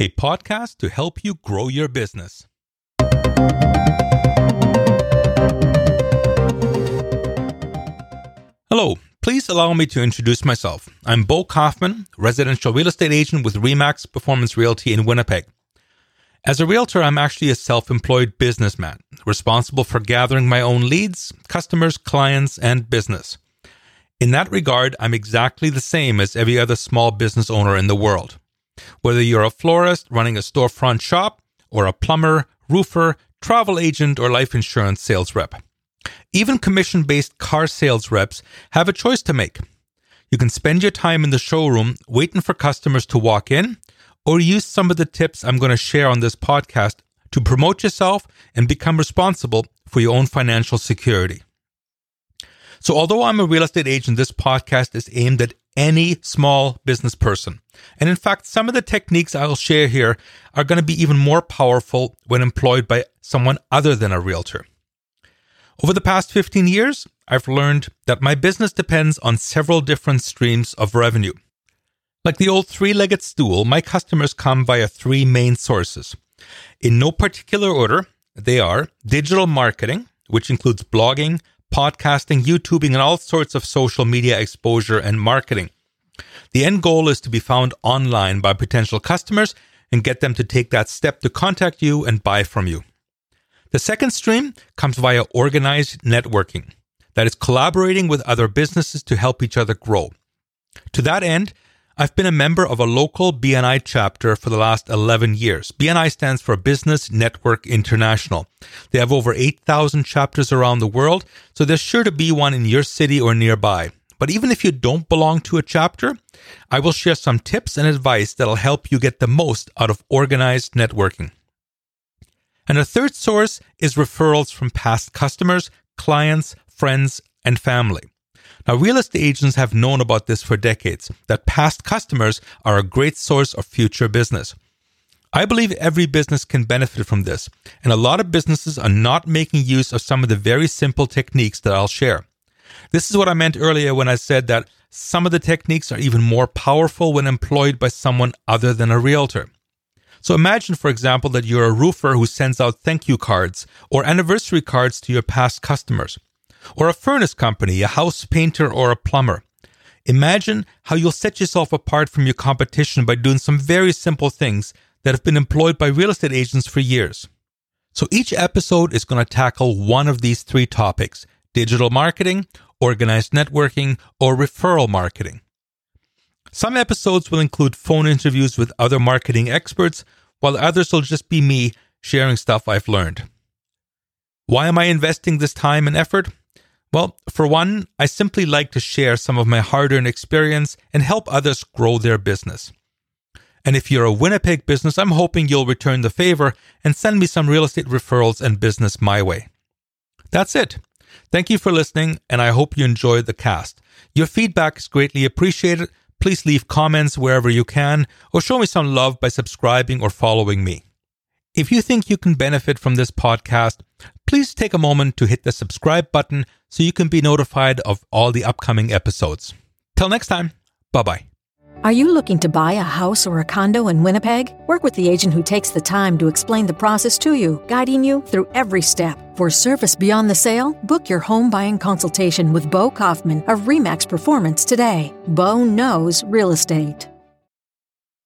a podcast to help you grow your business. Hello, please allow me to introduce myself. I'm Bo Kaufman, residential real estate agent with Remax Performance Realty in Winnipeg. As a realtor, I'm actually a self employed businessman, responsible for gathering my own leads, customers, clients, and business. In that regard, I'm exactly the same as every other small business owner in the world. Whether you're a florist running a storefront shop, or a plumber, roofer, travel agent, or life insurance sales rep. Even commission based car sales reps have a choice to make. You can spend your time in the showroom waiting for customers to walk in, or use some of the tips I'm going to share on this podcast to promote yourself and become responsible for your own financial security. So, although I'm a real estate agent, this podcast is aimed at any small business person. And in fact, some of the techniques I'll share here are going to be even more powerful when employed by someone other than a realtor. Over the past 15 years, I've learned that my business depends on several different streams of revenue. Like the old three legged stool, my customers come via three main sources. In no particular order, they are digital marketing, which includes blogging, podcasting, YouTubing, and all sorts of social media exposure and marketing. The end goal is to be found online by potential customers and get them to take that step to contact you and buy from you. The second stream comes via organized networking, that is, collaborating with other businesses to help each other grow. To that end, I've been a member of a local BNI chapter for the last 11 years. BNI stands for Business Network International. They have over 8,000 chapters around the world, so there's sure to be one in your city or nearby. But even if you don't belong to a chapter, I will share some tips and advice that'll help you get the most out of organized networking. And a third source is referrals from past customers, clients, friends, and family. Now, real estate agents have known about this for decades that past customers are a great source of future business. I believe every business can benefit from this, and a lot of businesses are not making use of some of the very simple techniques that I'll share. This is what I meant earlier when I said that some of the techniques are even more powerful when employed by someone other than a realtor. So imagine, for example, that you're a roofer who sends out thank you cards or anniversary cards to your past customers or a furnace company, a house painter, or a plumber. Imagine how you'll set yourself apart from your competition by doing some very simple things that have been employed by real estate agents for years. So each episode is going to tackle one of these three topics digital marketing, organized networking, or referral marketing. Some episodes will include phone interviews with other marketing experts, while others will just be me sharing stuff I've learned. Why am I investing this time and effort? Well, for one, I simply like to share some of my hard earned experience and help others grow their business. And if you're a Winnipeg business, I'm hoping you'll return the favor and send me some real estate referrals and business my way. That's it. Thank you for listening, and I hope you enjoyed the cast. Your feedback is greatly appreciated. Please leave comments wherever you can, or show me some love by subscribing or following me. If you think you can benefit from this podcast, please take a moment to hit the subscribe button so you can be notified of all the upcoming episodes. Till next time, bye bye. Are you looking to buy a house or a condo in Winnipeg? Work with the agent who takes the time to explain the process to you, guiding you through every step. For service beyond the sale, book your home buying consultation with Bo Kaufman of Remax Performance today. Bo knows real estate.